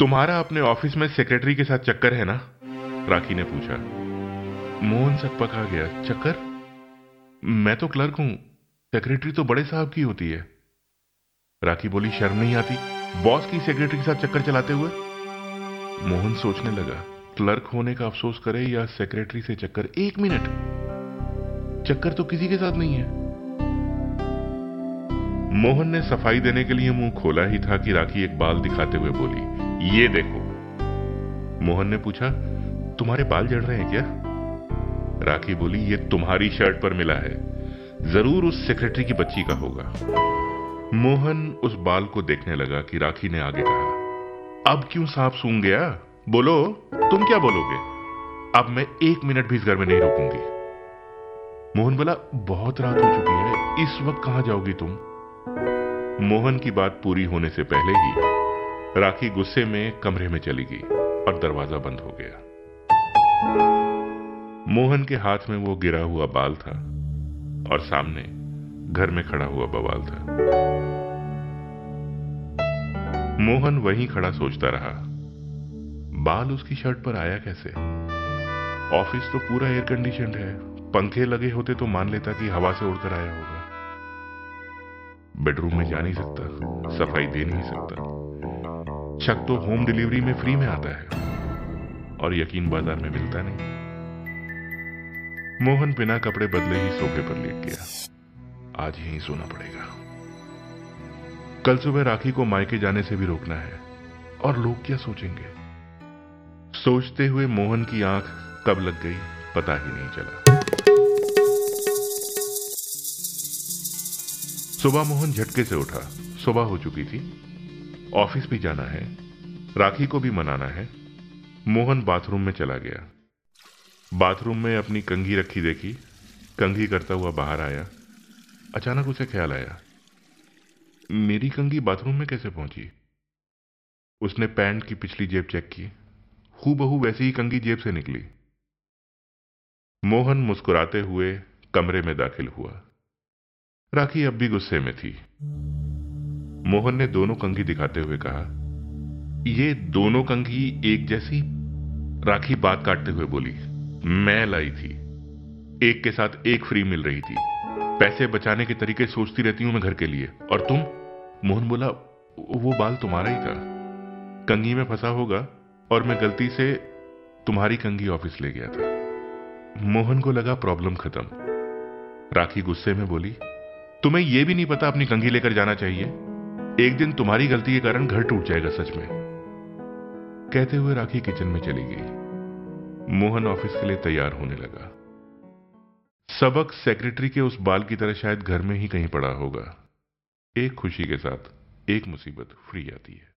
तुम्हारा अपने ऑफ़िस में सेक्रेटरी के साथ चक्कर है ना? राखी ने पूछा। मोहन सकपका गया। चक्कर? मैं तो क्लर्क हूँ। सेक्रेटरी तो बड़े साहब की होती है। राखी बोली, शर्म नहीं आती? बॉस की सेक्रेटरी के साथ चक्कर चलाते हुए? मोहन सोचने लगा क्लर्क होने का अफसोस करे या सेक्रेटरी से चक्कर? एक मिनट। चक्कर तो किसी के साथ नहीं है। मोहन ने सफ़ाई देने के लिए मुँह खोला ही था कि राखी एक बाल दिखाते हुए बोली ये देखो। मोहन ने पूछा, तुम्हारे बाल जड़ रहे हैं क्या? राखी बोली, ये तुम्हारी शर्ट पर मिला है। ज़रूर उस सेक्रेटरी की बच्ची का होगा। मोहन उस बाल को देखने लगा कि राखी ने आगे कहा, अब क्यों सांप सूंघ गया? बोलो, तुम क्या बोलोगे? अब मैं एक मिनट भी इस घर में नहीं रुकूँगी। मोहन बोला, बहुत रात हो चुकी है, इस वक्त कहाँ जाओगी तुम? मोहन की बात पूरी होने से पहले ही राखी गुस्से में कमरे में चली गई और दरवाज़ा बंद हो गया। मोहन के हाथ में वो गिरा हुआ बाल था और सामने घर में खड़ा हुआ बवाल था। मोहन वहीं खड़ा सोचता रहा, बाल उसकी शर्ट पर आया कैसे? ऑफ़िस तो पूरा एयर कंडीशन है, पंखे लगे होते तो मान लेता कि हवा से उड़कर आया होगा। बेडरूम में जा नहीं सकता, सफ़ाई दे नहीं सकता। शक तो होम डिलीवरी में फ्री में आता है। और यकीन बाज़ार में मिलता नहीं। मोहन बिना कपड़े बदले ही सोफे पर लेट गया। आज यहीं सोना पड़ेगा। कल सुबह राखी को मायके जाने से भी रोकना है। और लोग क्या सोचेंगे? सोचते हुए मोहन की आँख कब लग गई, पता ही नहीं चला। सुबह मोहन झटके से उठा। सुबह हो चुकी थी। ऑफ़िस भी जाना है, राखी को भी मनाना है। मोहन बाथरूम में चला गया। बाथरूम में अपनी कंघी रखी देखी, कंघी करता हुआ बाहर आया। अचानक उसे ख्याल आया। मेरी कंघी बाथरूम में कैसे पहुँची? उसने पैंट की पिछली जेब चेक की। हु बहू वैसी ही कंघी जेब से निकली। मोहन मुस्कुराते हुए कमरे में दाखिल हुआ। राखी अब भी गुस्से में थी। मोहन ने दोनों कंघी दिखाते हुए कहा, ये दोनों कंघी एक जैसी राखी बात काटते हुए बोली, मैं लाई थी। एक के साथ एक फ्री मिल रही थी। पैसे बचाने के तरीके सोचती रहती हूँ मैं घर के लिए। और तुम? मोहन बोला, वो बाल तुम्हारा ही था। कंघी में फंसा होगा और मैं गलती से तुम्हारी कंघी ऑफ़िस ले गया था। मोहन को लगा प्रॉब्लम खत्म। राखी गुस्से में बोली, तुम्हें यह भी नहीं पता अपनी कंघी लेकर जाना चाहिए। एक दिन तुम्हारी गलती के कारण घर टूट जाएगा सच में। कहते हुए राखी किचन में चली गई। मोहन ऑफ़िस के लिए तैयार होने लगा। सबक सेक्रेटरी के उस बाल की तरह शायद घर में ही कहीं पड़ा होगा। एक खुशी के साथ एक मुसीबत फ्री आती है।